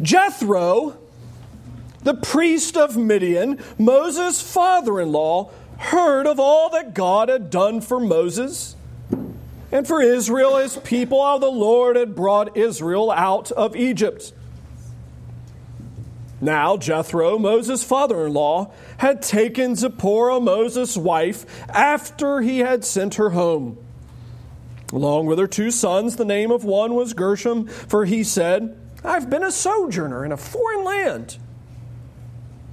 Jethro, the priest of Midian, Moses' father in law, heard of all that God had done for Moses and for Israel, his people, how the Lord had brought Israel out of Egypt. Now, Jethro, Moses' father in law, had taken Zipporah, Moses' wife, after he had sent her home. Along with her two sons, the name of one was Gershom, for he said, I've been a sojourner in a foreign land.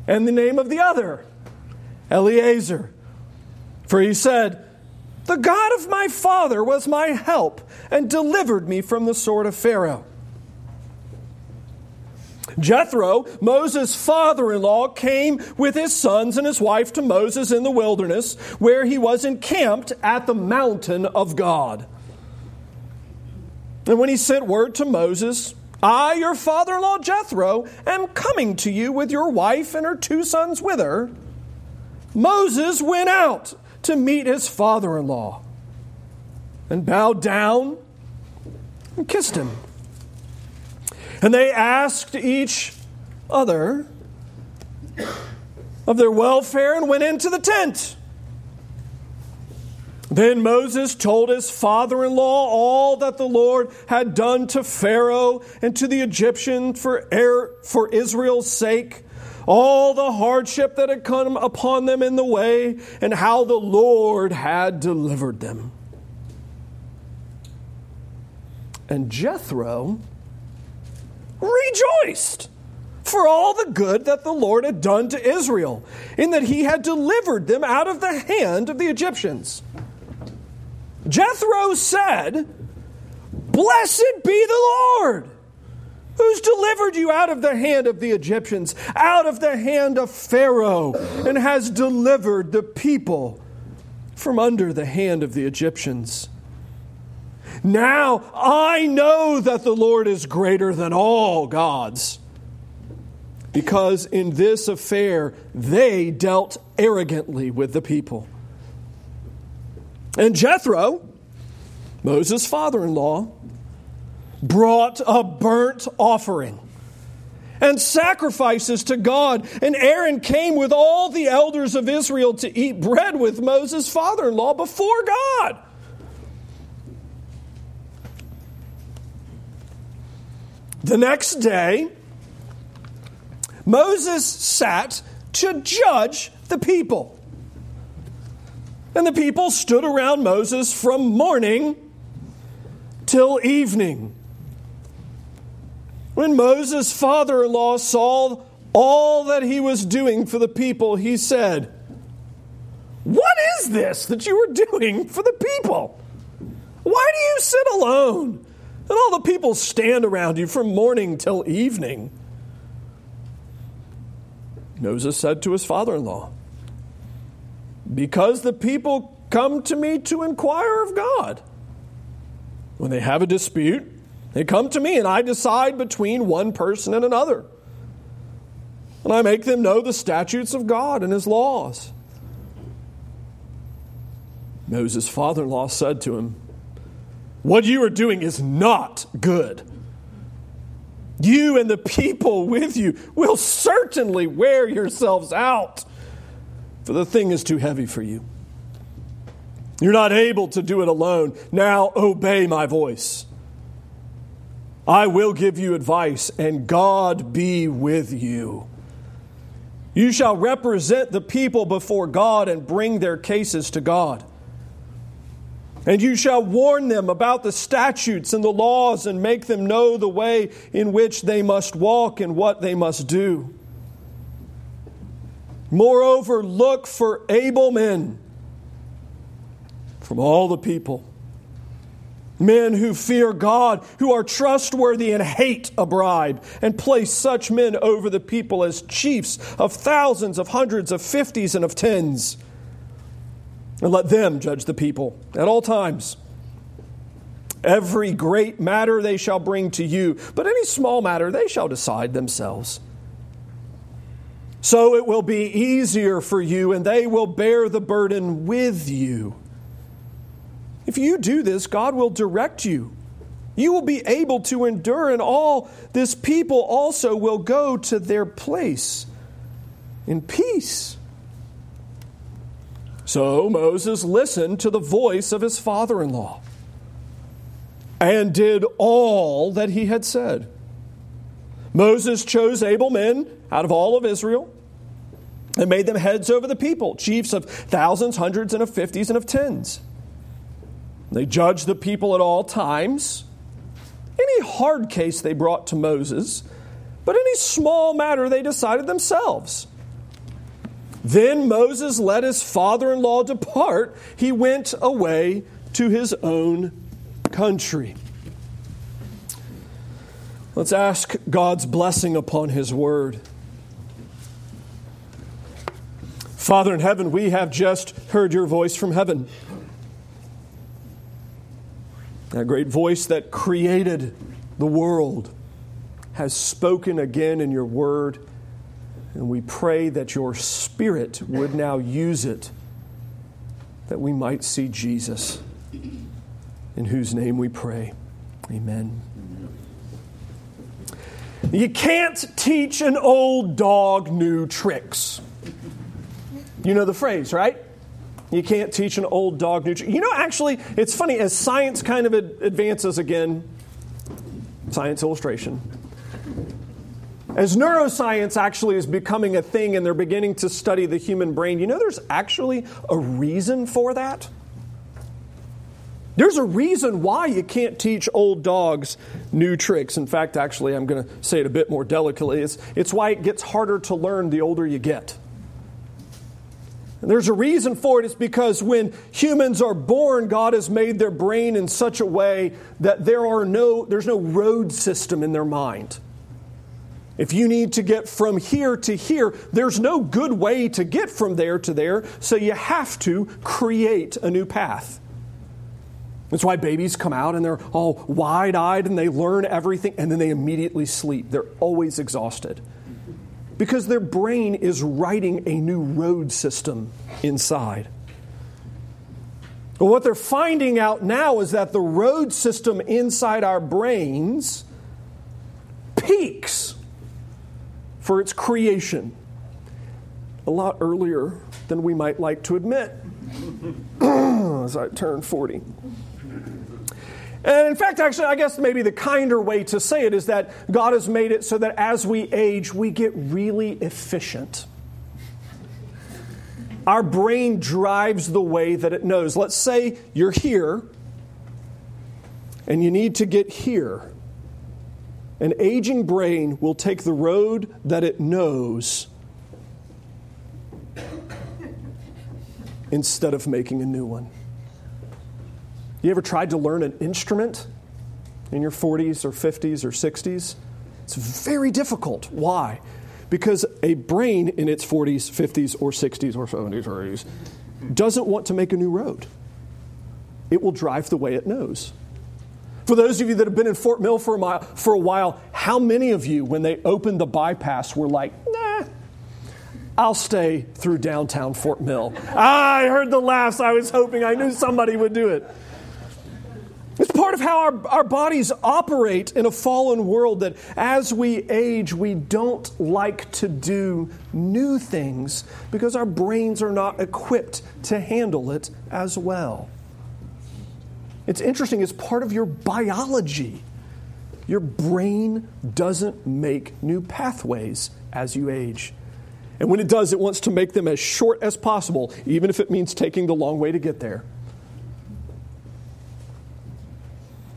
And the name of the other, Eliezer, for he said, The God of my father was my help and delivered me from the sword of Pharaoh. Jethro, Moses' father in law, came with his sons and his wife to Moses in the wilderness, where he was encamped at the mountain of God. And when he sent word to Moses, I, your father in law Jethro, am coming to you with your wife and her two sons with her, Moses went out to meet his father in law and bowed down and kissed him. And they asked each other of their welfare and went into the tent. Then Moses told his father in law all that the Lord had done to Pharaoh and to the Egyptian for, er, for Israel's sake, all the hardship that had come upon them in the way, and how the Lord had delivered them. And Jethro rejoiced for all the good that the Lord had done to Israel, in that he had delivered them out of the hand of the Egyptians. Jethro said, Blessed be the Lord, who's delivered you out of the hand of the Egyptians, out of the hand of Pharaoh, and has delivered the people from under the hand of the Egyptians. Now I know that the Lord is greater than all gods, because in this affair they dealt arrogantly with the people. And Jethro, Moses' father in law, brought a burnt offering and sacrifices to God. And Aaron came with all the elders of Israel to eat bread with Moses' father in law before God. The next day, Moses sat to judge the people. And the people stood around Moses from morning till evening. When Moses' father in law saw all that he was doing for the people, he said, What is this that you are doing for the people? Why do you sit alone? And all the people stand around you from morning till evening. Moses said to his father in law, Because the people come to me to inquire of God. When they have a dispute, they come to me, and I decide between one person and another. And I make them know the statutes of God and his laws. Moses' father in law said to him, what you are doing is not good. You and the people with you will certainly wear yourselves out, for the thing is too heavy for you. You're not able to do it alone. Now obey my voice. I will give you advice, and God be with you. You shall represent the people before God and bring their cases to God. And you shall warn them about the statutes and the laws and make them know the way in which they must walk and what they must do. Moreover, look for able men from all the people. Men who fear God, who are trustworthy and hate a bribe, and place such men over the people as chiefs of thousands, of hundreds, of fifties, and of tens and let them judge the people at all times. Every great matter they shall bring to you, but any small matter they shall decide themselves. So it will be easier for you, and they will bear the burden with you. If you do this, God will direct you You will be able to endure, and all this people also will go to their place in peace. So Moses listened to the voice of his father in law and did all that he had said. Moses chose able men out of all of Israel and made them heads over the people, chiefs of thousands, hundreds, and of fifties, and of tens. They judged the people at all times. Any hard case they brought to Moses, but any small matter they decided themselves. Then Moses let his father in law depart. He went away to his own country. Let's ask God's blessing upon his word. Father in heaven, we have just heard your voice from heaven. That great voice that created the world has spoken again in your word, and we pray that your Spirit would now use it that we might see Jesus, in whose name we pray. Amen. You can't teach an old dog new tricks. You know the phrase, right? You can't teach an old dog new. Tricks. You know, actually, it's funny as science kind of advances again. Science illustration. As neuroscience actually is becoming a thing and they're beginning to study the human brain, you know there's actually a reason for that? There's a reason why you can't teach old dogs new tricks. In fact, actually, I'm going to say it a bit more delicately. It's, it's why it gets harder to learn the older you get. And there's a reason for it. It's because when humans are born, God has made their brain in such a way that there are no, there's no road system in their mind. If you need to get from here to here, there's no good way to get from there to there, so you have to create a new path. That's why babies come out and they're all wide eyed and they learn everything and then they immediately sleep. They're always exhausted because their brain is writing a new road system inside. But what they're finding out now is that the road system inside our brains peaks for its creation a lot earlier than we might like to admit as I turn 40. And in fact, actually, I guess maybe the kinder way to say it is that God has made it so that as we age, we get really efficient. Our brain drives the way that it knows. Let's say you're here and you need to get here. An aging brain will take the road that it knows instead of making a new one. You ever tried to learn an instrument in your 40s or 50s or 60s? It's very difficult. Why? Because a brain in its 40s, 50s, or 60s, or 70s, or 80s doesn't want to make a new road. It will drive the way it knows. For those of you that have been in Fort Mill for a, mile, for a while, how many of you, when they opened the bypass, were like, nah, I'll stay through downtown Fort Mill? I heard the laughs. I was hoping I knew somebody would do it. It's part of how our, our bodies operate in a fallen world that as we age, we don't like to do new things because our brains are not equipped to handle it as well. It's interesting, it's part of your biology. Your brain doesn't make new pathways as you age. And when it does, it wants to make them as short as possible, even if it means taking the long way to get there.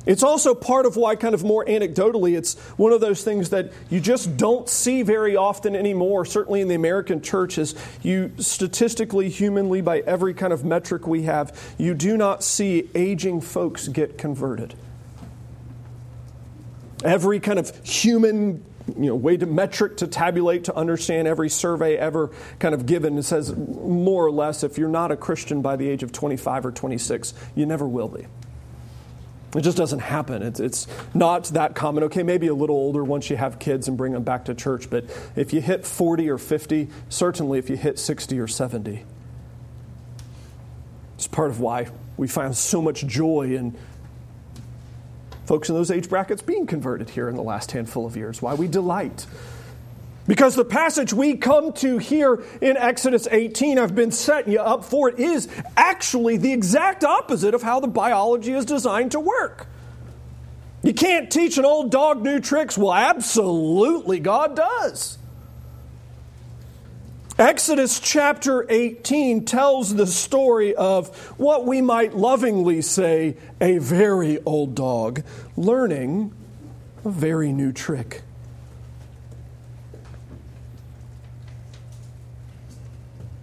It's also part of why, kind of more anecdotally, it's one of those things that you just don't see very often anymore, certainly in the American churches. You statistically, humanly, by every kind of metric we have, you do not see aging folks get converted. Every kind of human you know, way to metric to tabulate to understand every survey ever kind of given. Says more or less if you're not a Christian by the age of 25 or 26, you never will be. It just doesn't happen. It's, it's not that common. Okay, maybe a little older once you have kids and bring them back to church, but if you hit 40 or 50, certainly if you hit 60 or 70, it's part of why we find so much joy in folks in those age brackets being converted here in the last handful of years, why we delight. Because the passage we come to here in Exodus 18, I've been setting you up for it, is actually the exact opposite of how the biology is designed to work. You can't teach an old dog new tricks. Well, absolutely, God does. Exodus chapter 18 tells the story of what we might lovingly say a very old dog learning a very new trick.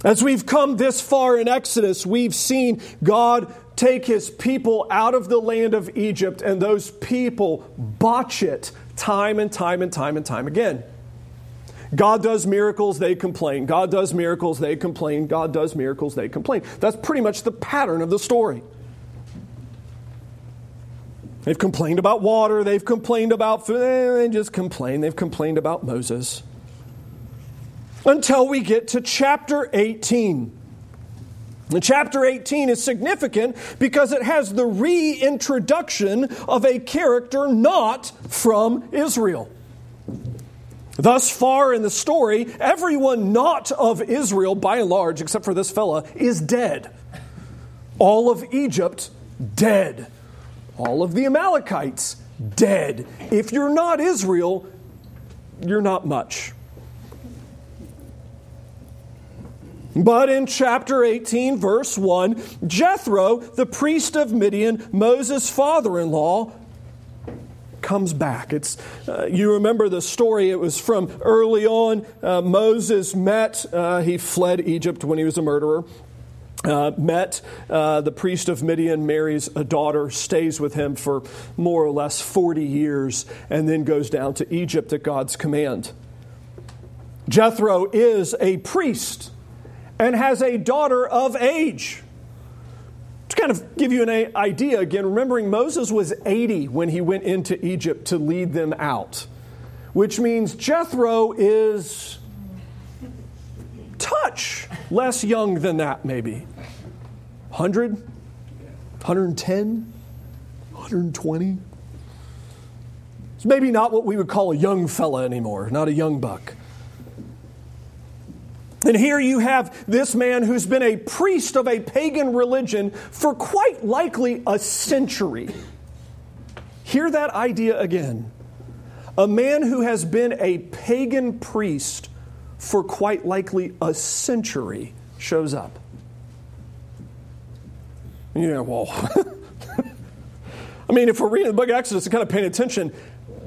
As we've come this far in Exodus, we've seen God take his people out of the land of Egypt, and those people botch it time and time and time and time again. God does miracles, they complain. God does miracles, they complain. God does miracles, they complain. That's pretty much the pattern of the story. They've complained about water, they've complained about food, they just complain. They've complained about Moses. Until we get to chapter 18. And chapter 18 is significant because it has the reintroduction of a character not from Israel. Thus far in the story, everyone not of Israel, by and large, except for this fella, is dead. All of Egypt, dead. All of the Amalekites, dead. If you're not Israel, you're not much. But in chapter 18, verse 1, Jethro, the priest of Midian, Moses' father in law, comes back. It's, uh, you remember the story, it was from early on. Uh, Moses met, uh, he fled Egypt when he was a murderer. Uh, met uh, the priest of Midian, marries a daughter, stays with him for more or less 40 years, and then goes down to Egypt at God's command. Jethro is a priest and has a daughter of age. To kind of give you an idea, again, remembering Moses was 80 when he went into Egypt to lead them out, which means Jethro is touch less young than that, maybe. 100, 110, 120. It's maybe not what we would call a young fella anymore, not a young buck. And here you have this man who's been a priest of a pagan religion for quite likely a century. Hear that idea again. A man who has been a pagan priest for quite likely a century shows up. Yeah, well, I mean, if we're reading the book of Exodus and kind of paying attention,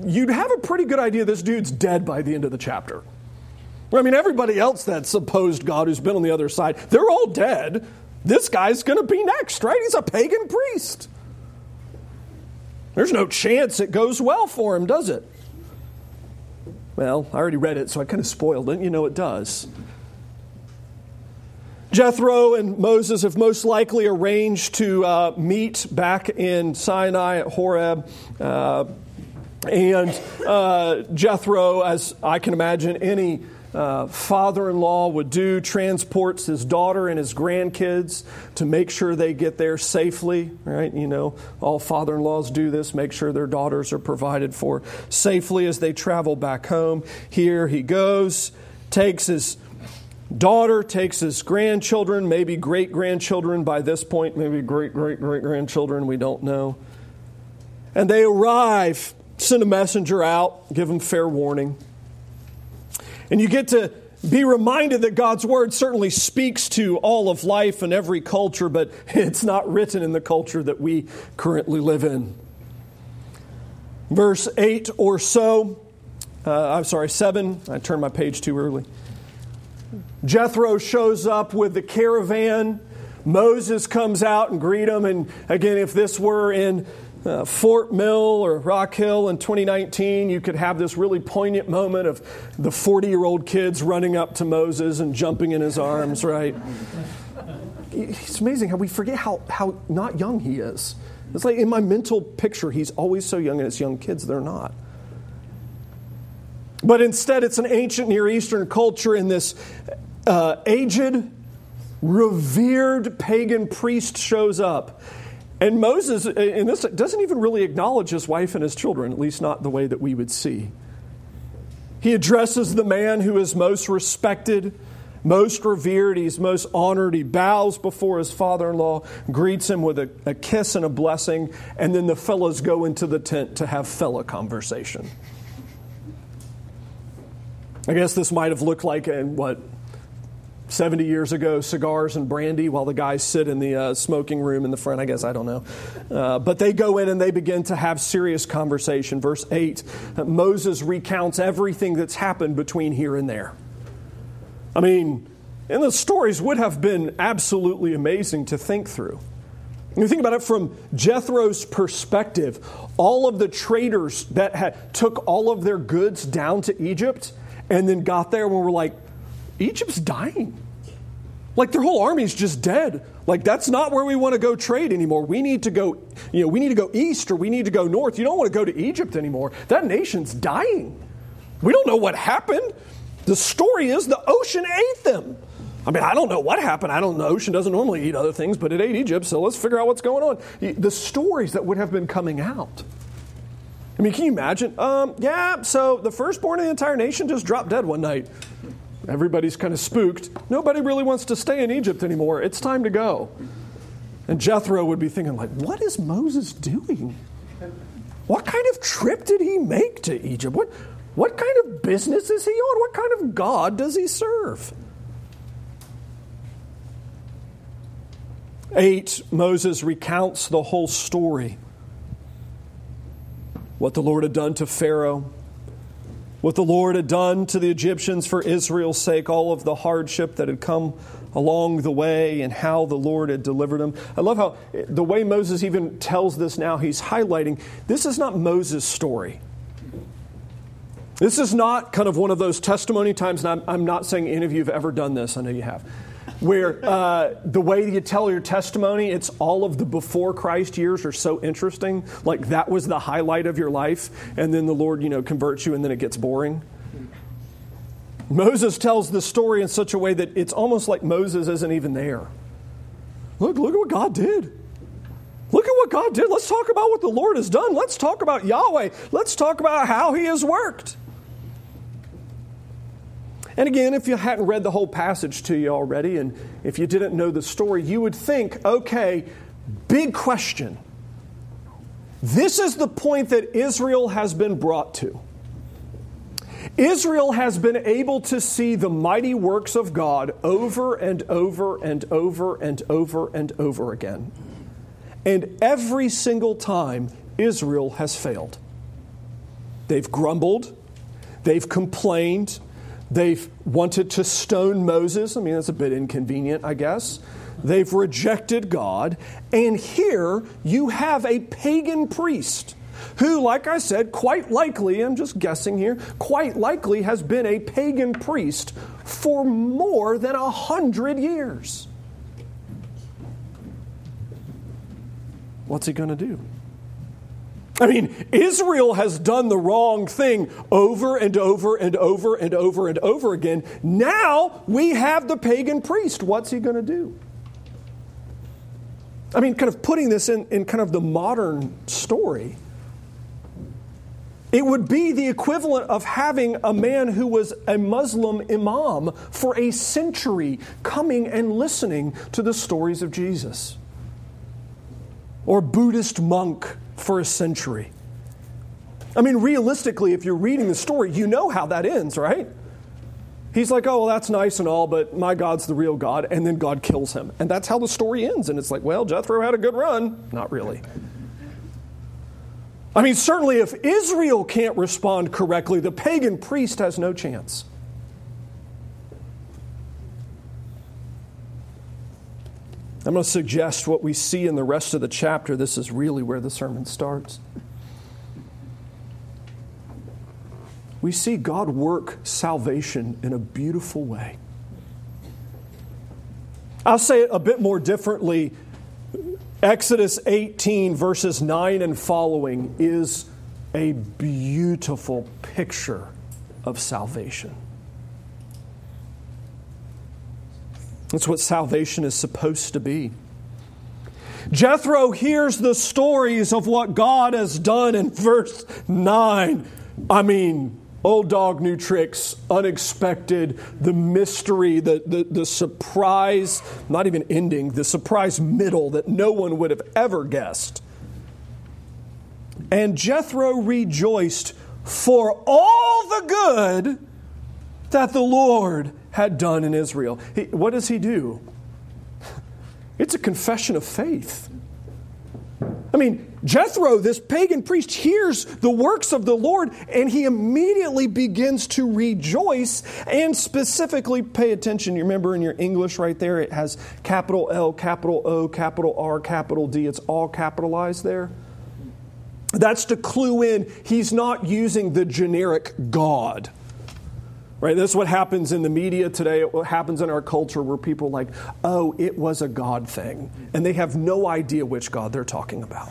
you'd have a pretty good idea this dude's dead by the end of the chapter. I mean, everybody else that supposed God who's been on the other side, they're all dead. This guy's going to be next, right? He's a pagan priest. There's no chance it goes well for him, does it? Well, I already read it, so I kind of spoiled it. You know it does. Jethro and Moses have most likely arranged to uh, meet back in Sinai at Horeb. Uh, and uh, Jethro, as I can imagine any uh, father in law would do, transports his daughter and his grandkids to make sure they get there safely, right? You know, all father in laws do this, make sure their daughters are provided for safely as they travel back home. Here he goes, takes his daughter, takes his grandchildren, maybe great grandchildren by this point, maybe great great great grandchildren, we don't know. And they arrive, send a messenger out, give them fair warning. And you get to be reminded that God's word certainly speaks to all of life and every culture, but it's not written in the culture that we currently live in. Verse 8 or so, uh, I'm sorry, 7, I turned my page too early. Jethro shows up with the caravan. Moses comes out and greet him. And again, if this were in uh, Fort Mill or Rock Hill in 2019, you could have this really poignant moment of the 40 year old kids running up to Moses and jumping in his arms, right? It's amazing how we forget how, how not young he is. It's like in my mental picture, he's always so young, and it's young kids, they're not. But instead, it's an ancient Near Eastern culture in this uh, aged, revered pagan priest shows up And Moses, uh, in this, doesn't even really acknowledge his wife and his children, at least not the way that we would see. He addresses the man who is most respected, most revered, he's most honored. He bows before his father in law, greets him with a, a, kiss and a blessing, and then the fellows go into the tent to have fella conversation. I guess this might have looked like in what 70 years ago, cigars and brandy while the guys sit in the uh, smoking room in the front. I guess, I don't know. Uh, but they go in and they begin to have serious conversation. Verse 8 Moses recounts everything that's happened between here and there. I mean, and the stories would have been absolutely amazing to think through. You think about it from Jethro's perspective, all of the traders that had, took all of their goods down to Egypt and then got there and were like, Egypt's dying. Like their whole army's just dead. Like that's not where we want to go trade anymore. We need to go, you know, we need to go east or we need to go north. You don't want to go to Egypt anymore. That nation's dying. We don't know what happened. The story is the ocean ate them. I mean, I don't know what happened. I don't know. The ocean doesn't normally eat other things, but it ate Egypt, so let's figure out what's going on. The stories that would have been coming out. I mean, can you imagine? Um, yeah, so the firstborn of the entire nation just dropped dead one night. Everybody's kind of spooked. Nobody really wants to stay in Egypt anymore. It's time to go. And Jethro would be thinking, like, what is Moses doing? What kind of trip did he make to Egypt? What, what kind of business is he on? What kind of God does he serve? Eight, Moses recounts the whole story. What the Lord had done to Pharaoh, what the Lord had done to the Egyptians for Israel's sake, all of the hardship that had come along the way, and how the Lord had delivered them. I love how the way Moses even tells this now, he's highlighting this is not Moses' story. This is not kind of one of those testimony times, and I'm, I'm not saying any of you have ever done this, I know you have where uh, the way you tell your testimony, it's all of the before Christ years are so interesting. Like that was the highlight of your life, and then the Lord, you know, converts you, and then it gets boring. Moses tells the story in such a way that it's almost like Moses isn't even there. Look, look at what God did. Look at what God did. Let's talk about what the Lord has done. Let's talk about Yahweh. Let's talk about how He has worked. And again, if you hadn't read the whole passage to you already, and if you didn't know the story, you would think, okay, big question. This is the point that Israel has been brought to. Israel has been able to see the mighty works of God over and over and over and over and over again. And every single time, Israel has failed. They've grumbled, they've complained, They've wanted to stone Moses. I mean, that's a bit inconvenient, I guess. They've rejected God. And here you have a pagan priest who, like I said, quite likely, I'm just guessing here, quite likely has been a pagan priest for more than a hundred years. What's he going to do? I mean, Israel has done the wrong thing over and over and over and over and over again. Now we have the pagan priest. What's he going to do? I mean, kind of putting this in, in kind of the modern story, it would be the equivalent of having a man who was a Muslim imam for a century coming and listening to the stories of Jesus, or Buddhist monk for a century. I mean, realistically, if you're reading the story, you know how that ends, right? He's like, oh, well, that's nice and all, but my God's the real God. And then God kills him. And that's how the story ends. And it's like, well, Jethro had a good run. Not really. I mean, certainly if Israel can't respond correctly, the pagan priest has no chance. I'm going to suggest what we see in the rest of the chapter. This is really where the sermon starts. We see God work salvation in a beautiful way. I'll say it a bit more differently. Exodus 18, verses 9 and following, is a beautiful picture of salvation. That's what salvation is supposed to be. Jethro hears the stories of what God has done in verse 9. I mean, old dog, new tricks, unexpected, the mystery, the, the, the surprise, not even ending, the surprise middle that no one would have ever guessed. And Jethro rejoiced for all the good that the Lord had done in Israel. He, what does he do? It's a confession of faith. I mean, Jethro, this pagan priest, hears the works of the Lord and he immediately begins to rejoice and specifically pay attention. You remember in your English right there, it has capital L, capital O, capital R, capital D. It's all capitalized there. That's to clue in he's not using the generic God. Right? This is what happens in the media today. What happens in our culture where people like, oh, it was a God thing. And they have no idea which God they're talking about.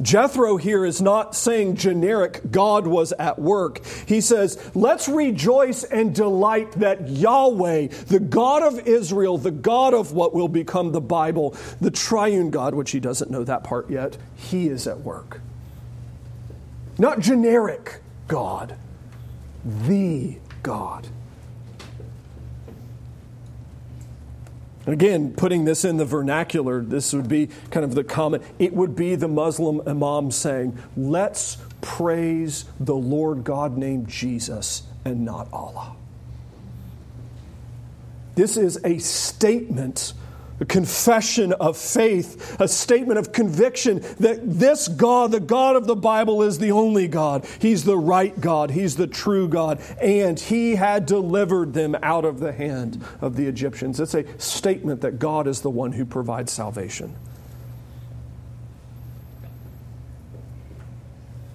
Jethro here is not saying generic God was at work. He says, let's rejoice and delight that Yahweh, the God of Israel, the God of what will become the Bible, the triune God, which he doesn't know that part yet, he is at work. Not generic God the God. And again, putting this in the vernacular, this would be kind of the common, it would be the Muslim imam saying, let's praise the Lord God named Jesus and not Allah. This is a statement a confession of faith, a statement of conviction that this God, the God of the Bible, is the only God. He's the right God, He's the true God, and He had delivered them out of the hand of the Egyptians. It's a statement that God is the one who provides salvation.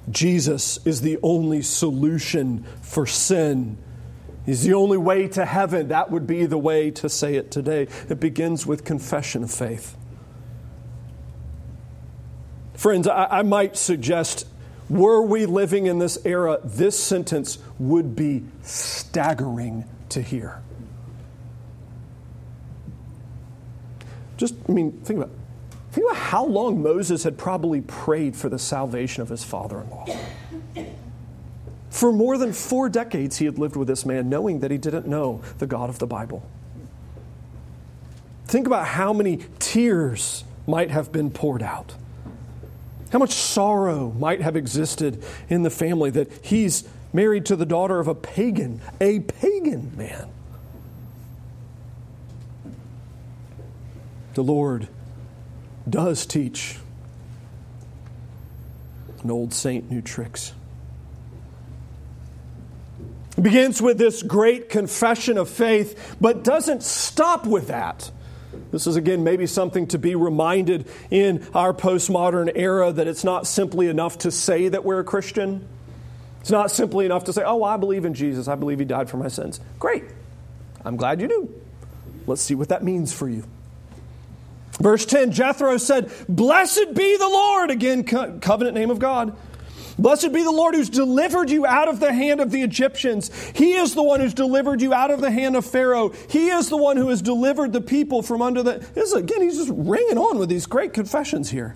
Jesus is the only solution for sin He's the only way to heaven. That would be the way to say it today. It begins with confession of faith. Friends, I, I might suggest were we living in this era, this sentence would be staggering to hear. Just, I mean, think about, think about how long Moses had probably prayed for the salvation of his father in law. For more than four decades, he had lived with this man, knowing that he didn't know the God of the Bible. Think about how many tears might have been poured out. How much sorrow might have existed in the family that he's married to the daughter of a pagan, a pagan man. The Lord does teach an old saint new tricks. Begins with this great confession of faith, but doesn't stop with that. This is, again, maybe something to be reminded in our postmodern era that it's not simply enough to say that we're a Christian. It's not simply enough to say, oh, I believe in Jesus. I believe he died for my sins. Great. I'm glad you do. Let's see what that means for you. Verse 10 Jethro said, Blessed be the Lord. Again, co- covenant name of God Blessed be the Lord who's delivered you out of the hand of the Egyptians. He is the one who's delivered you out of the hand of Pharaoh. He is the one who has delivered the people from under the. This is, again, he's just ringing on with these great confessions here.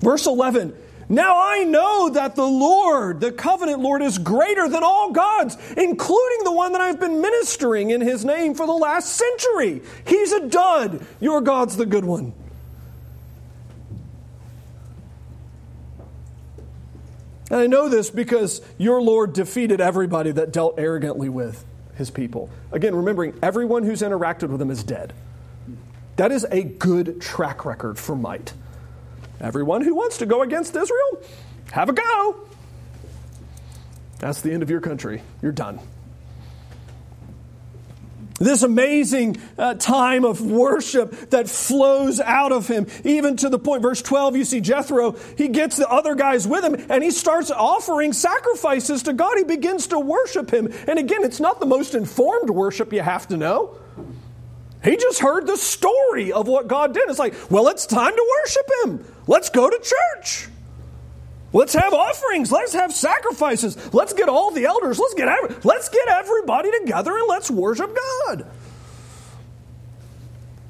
Verse 11. Now I know that the Lord, the covenant Lord, is greater than all gods, including the one that I've been ministering in his name for the last century. He's a dud. Your God's the good one. And I know this because your Lord defeated everybody that dealt arrogantly with his people. Again, remembering everyone who's interacted with him is dead. That is a good track record for might. Everyone who wants to go against Israel, have a go. That's the end of your country. You're done. This amazing uh, time of worship that flows out of him, even to the point, verse 12, you see Jethro, he gets the other guys with him and he starts offering sacrifices to God. He begins to worship him. And again, it's not the most informed worship you have to know. He just heard the story of what God did. It's like, well, it's time to worship him. Let's go to church. Let's have offerings. Let's have sacrifices. Let's get all the elders. Let's get every, let's get everybody together and let's worship God.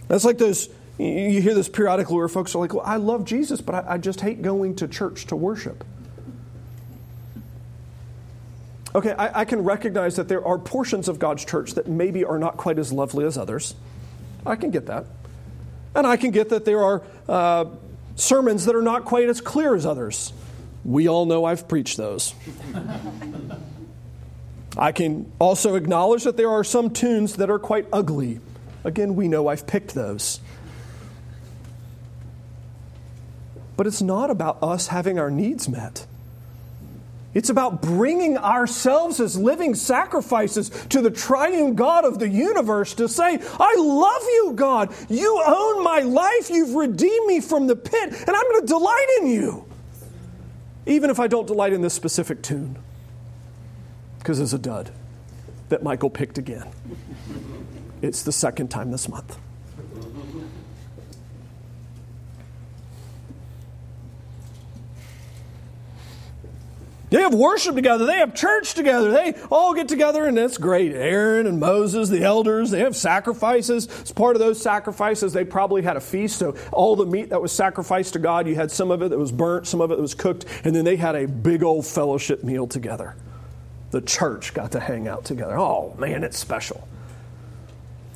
That's like those You hear this periodically where folks are like, well, I love Jesus, but I, I just hate going to church to worship. Okay, I, I, can recognize that there are portions of God's church that maybe are not quite as lovely as others. I can get that. And I can get that there are uh, sermons that are not quite as clear as others. We all know I've preached those. I can also acknowledge that there are some tunes that are quite ugly. Again, we know I've picked those. But it's not about us having our needs met. It's about bringing ourselves as living sacrifices to the triune God of the universe to say, I love you, God. You own my life. You've redeemed me from the pit, and I'm going to delight in you. Even if I don't delight in this specific tune, because it's a dud that Michael picked again. It's the second time this month. They have worship together. They have church together. They all get together, and it's great. Aaron and Moses, the elders, they have sacrifices. As part of those sacrifices, they probably had a feast. So, all the meat that was sacrificed to God, you had some of it that was burnt, some of it that was cooked, and then they had a big old fellowship meal together. The church got to hang out together. Oh, man, it's special.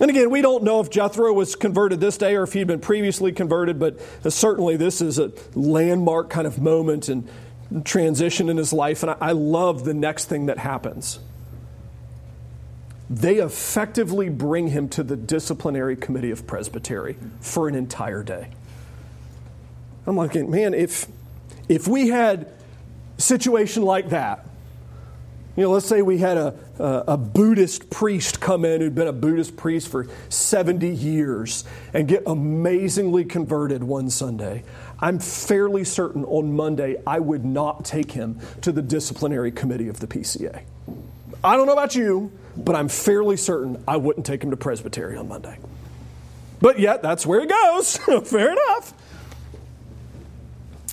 And again, we don't know if Jethro was converted this day or if he'd been previously converted, but certainly this is a landmark kind of moment. And transition in his life, and I love the next thing that happens. They effectively bring him to the disciplinary committee of presbytery for an entire day. I'm like, man, if if we had a situation like that, you know, let's say we had a, a, Buddhist priest come in who'd been a Buddhist priest for 70 years and get amazingly converted one Sunday. I'm fairly certain on Monday I would not take him to the disciplinary committee of the PCA. I don't know about you, but I'm fairly certain I wouldn't take him to Presbytery on Monday. But yet, that's where he goes. Fair enough.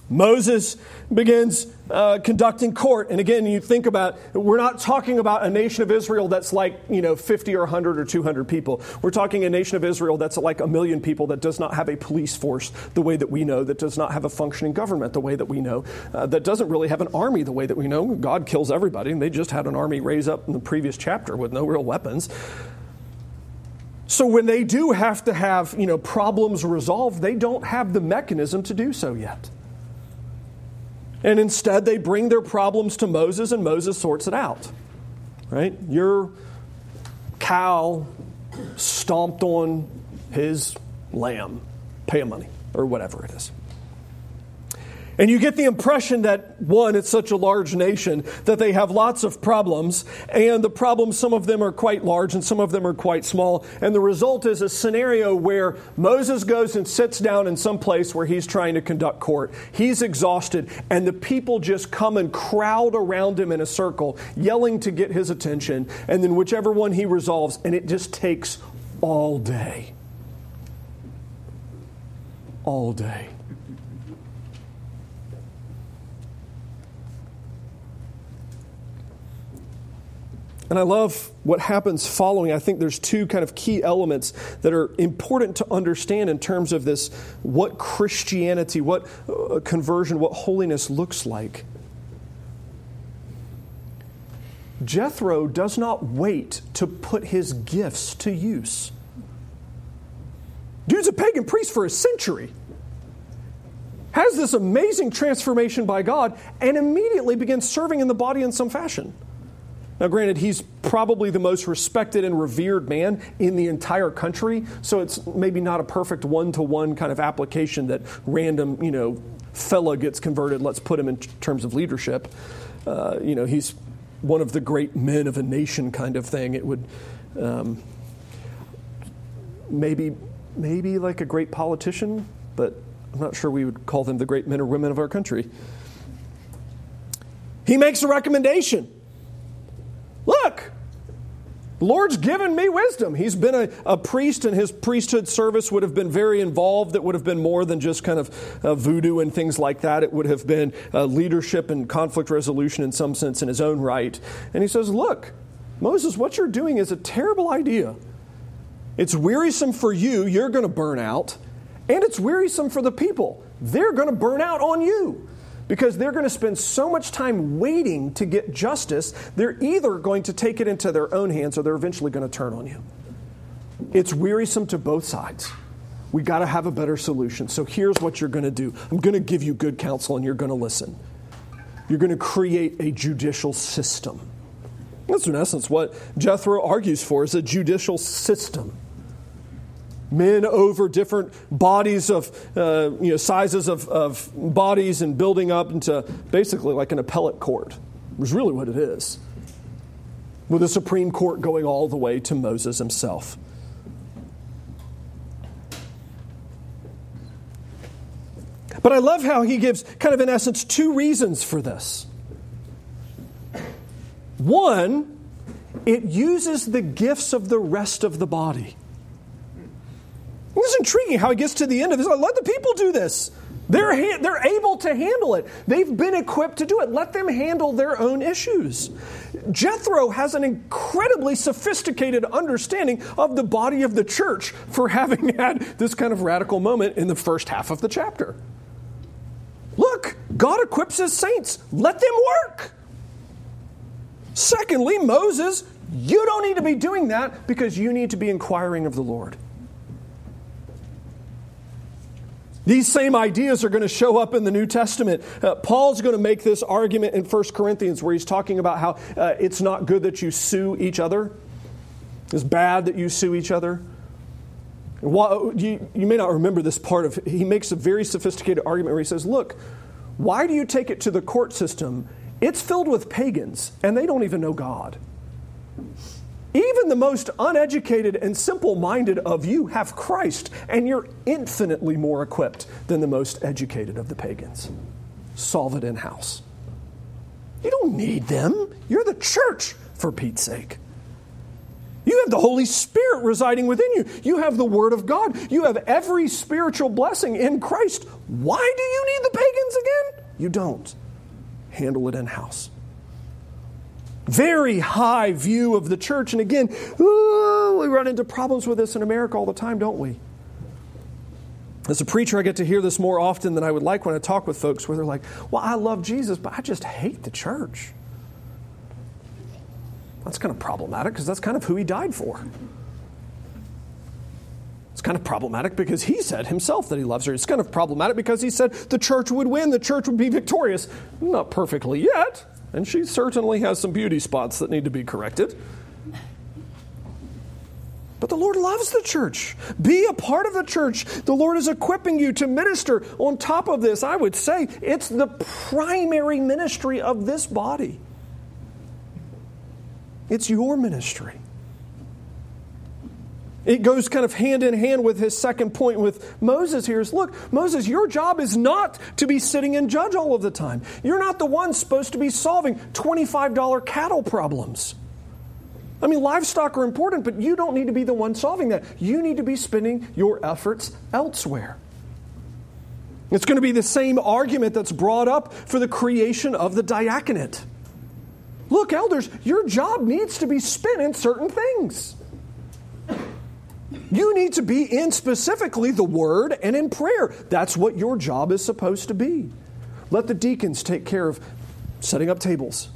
Moses begins uh, conducting court. And again, you think about, we're not talking about a nation of Israel that's like, you know, 50 or 100 or 200 people. We're talking a nation of Israel that's like a million people that does not have a police force the way that we know, that does not have a functioning government the way that we know, uh, that doesn't really have an army the way that we know. God kills everybody, and they just had an army raise up in the previous chapter with no real weapons. So when they do have to have, you know, problems resolved, they don't have the mechanism to do so yet. And instead, they bring their problems to Moses, and Moses sorts it out. Right? Your cow stomped on his lamb. Pay him money, or whatever it is. And you get the impression that, one, it's such a large nation that they have lots of problems, and the problems, some of them are quite large and some of them are quite small. And the result is a scenario where Moses goes and sits down in some place where he's trying to conduct court. He's exhausted, and the people just come and crowd around him in a circle, yelling to get his attention, and then whichever one he resolves, and it just takes all day. All day. And I love what happens following. I think there's two kind of key elements that are important to understand in terms of this what Christianity, what uh, conversion, what holiness looks like. Jethro does not wait to put his gifts to use. Dude's a pagan priest for a century. Has this amazing transformation by God and immediately begins serving in the body in some fashion. Now, granted, he's probably the most respected and revered man in the entire country, so it's maybe not a perfect one to one kind of application that random, you know, fella gets converted, let's put him in terms of leadership. Uh, you know, he's one of the great men of a nation kind of thing. It would um, maybe, maybe like a great politician, but I'm not sure we would call them the great men or women of our country. He makes a recommendation. Look, Lord's given me wisdom. He's been a, a, priest, and his priesthood service would have been very involved. It would have been more than just kind of uh, voodoo and things like that. It would have been uh, leadership and conflict resolution in some sense in his own right. And he says, Look, Moses, what you're doing is a terrible idea. It's wearisome for you. You're going to burn out. And it's wearisome for the people. They're going to burn out on you because they're going to spend so much time waiting to get justice, they're either going to take it into their own hands or they're eventually going to turn on you. It's wearisome to both sides. We got to have a better solution. So here's what you're going to do I'm going to give you good counsel and you're going to listen. You're going to create a judicial system. That's in essence what Jethro argues for is a judicial system men over different bodies of, uh, you know, sizes of, of bodies and building up into basically like an appellate court, is really what it is. With the Supreme Court going all the way to Moses himself. But I love how he gives, kind of in essence, two reasons for this. One, it uses the gifts of the rest of the body. It's intriguing how he gets to the end of this. Let the people do this. They're, ha- they're able to handle it. They've been equipped to do it. Let them handle their own issues. Jethro has an incredibly sophisticated understanding of the body of the church for having had this kind of radical moment in the first half of the chapter. Look, God equips his saints. Let them work. Secondly, Moses, you don't need to be doing that because you need to be inquiring of the Lord. These same ideas are going to show up in the New Testament. Uh, Paul's going to make this argument in 1 Corinthians where he's talking about how uh, it's not good that you sue each other. It's bad that you sue each other. You, you may not remember this part of He makes a very sophisticated argument where he says, Look, why do you take it to the court system? It's filled with pagans, and they don't even know God. Even the most uneducated and simple minded of you have Christ, and you're infinitely more equipped than the most educated of the pagans. Solve it in house. You don't need them. You're the church, for Pete's sake. You have the Holy Spirit residing within you. You have the Word of God. You have every spiritual blessing in Christ. Why do you need the pagans again? You don't. Handle it in house very high view of the church. And again, ooh, we run into problems with this in America all the time, don't we? As a preacher, I get to hear this more often than I would like when I talk with folks where they're like, Well, I love Jesus, but I just hate the church. That's kind of problematic because that's kind of who he died for. It's kind of problematic because he said himself that he loves her. It's kind of problematic because he said the church would win, the church would be victorious. Not perfectly yet. And she certainly has some beauty spots that need to be corrected. But the Lord loves the church. Be a part of the church. The Lord is equipping you to minister. On top of this, I would say it's the primary ministry of this body. It's your ministry. It goes kind of hand in hand with his second point with Moses here is look, Moses, your job is not to be sitting and judge all of the time. You're not the one supposed to be solving $25 cattle problems. I mean, livestock are important, but you don't need to be the one solving that. You need to be spending your efforts elsewhere. It's going to be the same argument that's brought up for the creation of the diaconate. Look, elders, your job needs to be spent in certain things. You need to be in specifically the Word and in prayer. That's what your job is supposed to be. Let the deacons take care of setting up tables.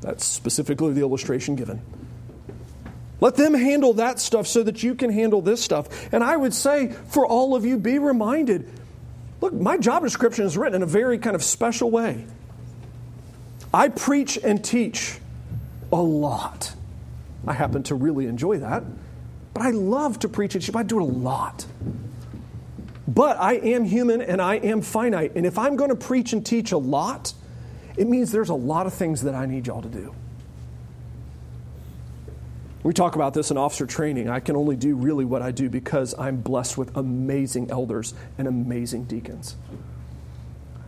That's specifically the illustration given. Let them handle that stuff so that you can handle this stuff. And I would say for all of you, be reminded look, my job description is written in a very kind of special way. I preach and teach a lot. I happen to really enjoy that. But I love to preach and teach. I do it a lot. But I am human and I am finite. And if I'm going to preach and teach a lot, it means there's a lot of things that I need y'all to do. We talk about this in officer training. I can only do really what I do because I'm blessed with amazing elders and amazing deacons.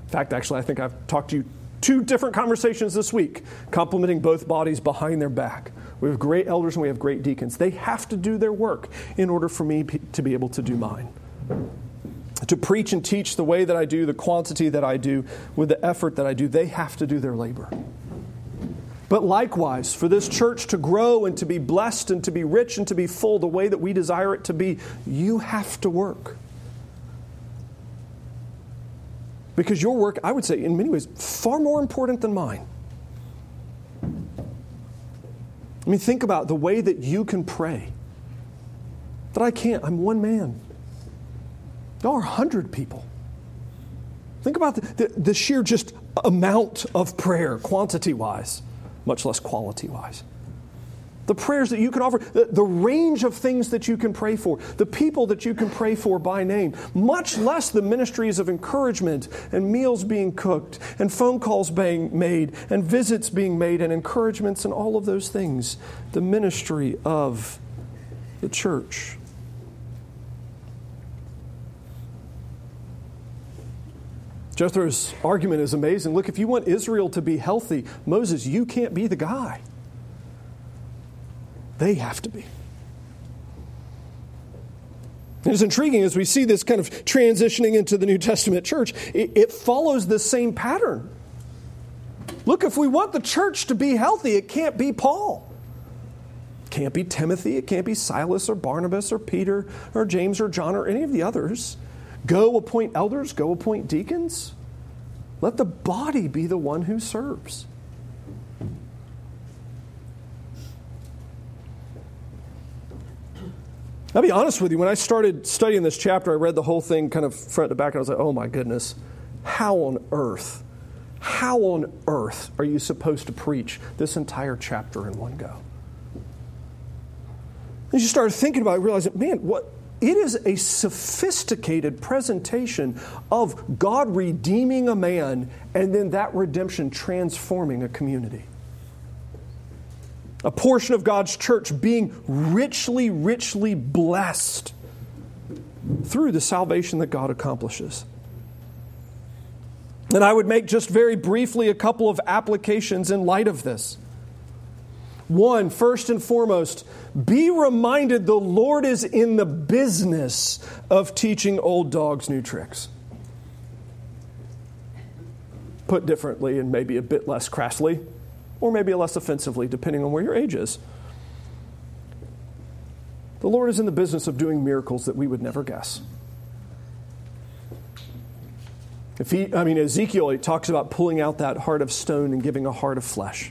In fact, actually, I think I've talked to you two different conversations this week, complimenting both bodies behind their back. We have great elders and we have great deacons. They have to do their work in order for me to be able to do mine. To preach and teach the way that I do, the quantity that I do, with the effort that I do, they have to do their labor. But likewise, for this church to grow and to be blessed and to be rich and to be full the way that we desire it to be, you have to work. Because your work, I would say, in many ways, far more important than mine. I mean, think about the way that you can pray. That I can't. I'm one man. There are 100 people. Think about the, the, the sheer just amount of prayer, quantity wise, much less quality wise. The prayers that you can offer, the, the, range of things that you can pray for, the people that you can pray for by name, much less the ministries of encouragement and meals being cooked and phone calls being made and visits being made and encouragements and all of those things. The ministry of the church. Jethro's argument is amazing. Look, if you want Israel to be healthy, Moses, you can't be the guy. They have to be. it's intriguing as we see this kind of transitioning into the New Testament church, it, it follows the same pattern. Look, if we want the church to be healthy, it can't be Paul. It can't be Timothy. It can't be Silas or Barnabas or Peter or James or John or any of the others. Go appoint elders, go appoint deacons. Let the body be the one who serves. I'll be honest with you, when I started studying this chapter, I read the whole thing kind of front to back, and I was like, oh my goodness, how on earth, how on earth are you supposed to preach this entire chapter in one go? As you started thinking about it, realizing, man, what it is a sophisticated presentation of God redeeming a man and then that redemption transforming a community a portion of God's church being richly, richly blessed through the salvation that God accomplishes. And I would make just very briefly a couple of applications in light of this. One, first and foremost, be reminded the Lord is in the business of teaching old dogs new tricks. Put differently and maybe a bit less crassly, or maybe less offensively, depending on where your age is. The Lord is in the business of doing miracles that we would never guess. If he, I mean, Ezekiel he talks about pulling out that heart of stone and giving a heart of flesh.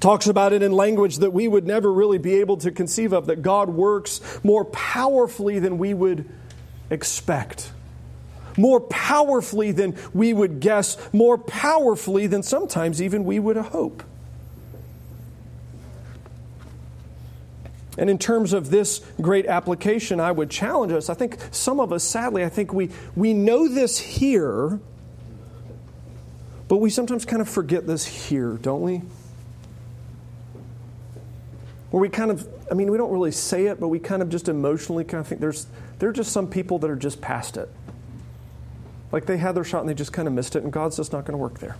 Talks about it in language that we would never really be able to conceive of, that God works more powerfully than we would expect more powerfully than we would guess, more powerfully than sometimes even we would hope. And in terms of this great application, I would challenge us. I think some of us, sadly, I think we, we know this here, but we sometimes kind of forget this here, don't we? Where we kind of, I mean, we don't really say it, but we kind of just emotionally kind of think there's, there are just some people that are just past it. Like they had their shot and they just kind of missed it, and God's just not going to work there.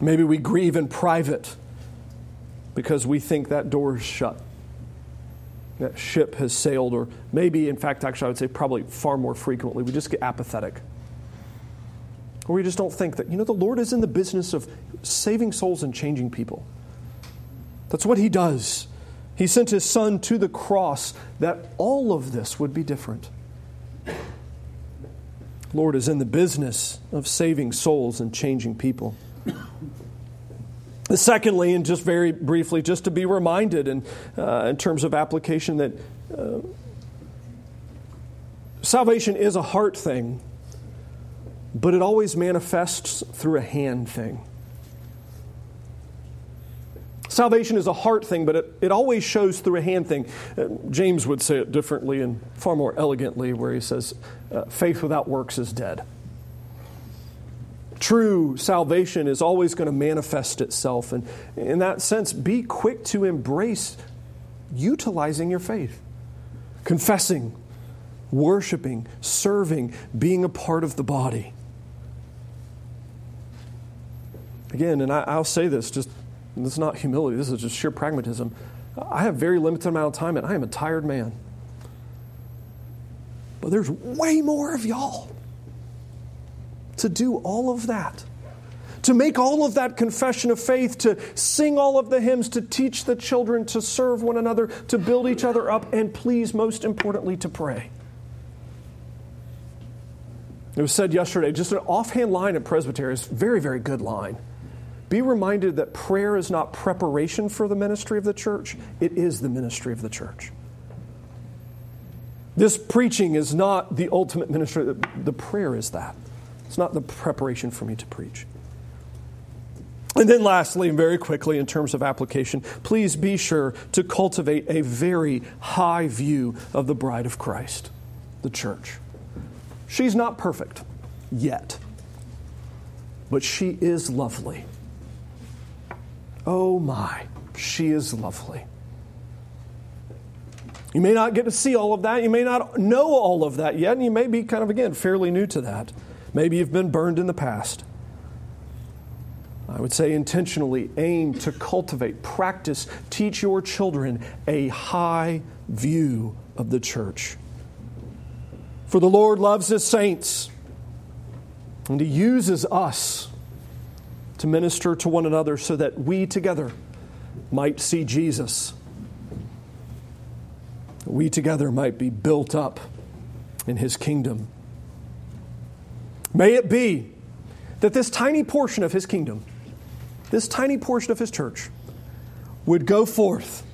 Maybe we grieve in private because we think that door is shut. That ship has sailed, or maybe, in fact, actually, I would say probably far more frequently, we just get apathetic. Or we just don't think that, you know, the Lord is in the business of saving souls and changing people. That's what He does. He sent His Son to the cross that all of this would be different. Lord is in the business of saving souls and changing people. Secondly, and just very briefly, just to be reminded in, uh, in terms of application, that uh, salvation is a heart thing, but it always manifests through a hand thing. Salvation is a heart thing, but it, it always shows through a hand thing. Uh, James would say it differently and far more elegantly, where he says, uh, faith without works is dead. True salvation is always going to manifest itself. And in that sense, be quick to embrace utilizing your faith, confessing, worshiping, serving, being a part of the body. Again, and I, will say this just this is not humility, this is just sheer pragmatism. I have very limited amount of time and I am a tired man. But there's way more of y'all to do all of that. To make all of that confession of faith, to sing all of the hymns, to teach the children, to serve one another, to build each other up, and please, most importantly, to pray. It was said yesterday, just an offhand line at Presbytery is very, very good line. Be reminded that prayer is not preparation for the ministry of the church, it is the ministry of the church. This preaching is not the ultimate ministry, the prayer is that. It's not the preparation for me to preach. And then, lastly, and very quickly, in terms of application, please be sure to cultivate a very high view of the bride of Christ, the church. She's not perfect yet, but she is lovely. Oh my, she is lovely. You may not get to see all of that. You may not know all of that yet, and you may be kind of, again, fairly new to that. Maybe you've been burned in the past. I would say intentionally aim to cultivate, practice, teach your children a high view of the church. For the Lord loves his saints, and he uses us to minister to one another so that we together might see Jesus. We together might be built up in his kingdom. May it be that this tiny portion of his kingdom this tiny portion of his church would go forth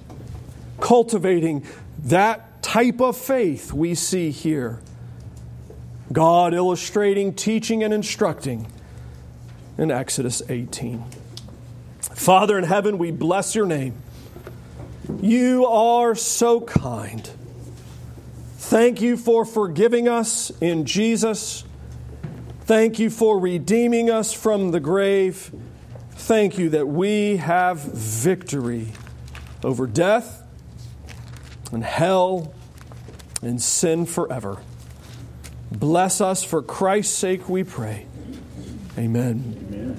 cultivating that type of faith we see here. God illustrating, teaching, and instructing in Exodus 18. Father in heaven, we bless your name. You are so kind. Thank you for forgiving us in Jesus. Thank you for redeeming us from the grave thank you that we have victory over death and hell and sin forever. Bless us for Christ's sake, we pray. Amen.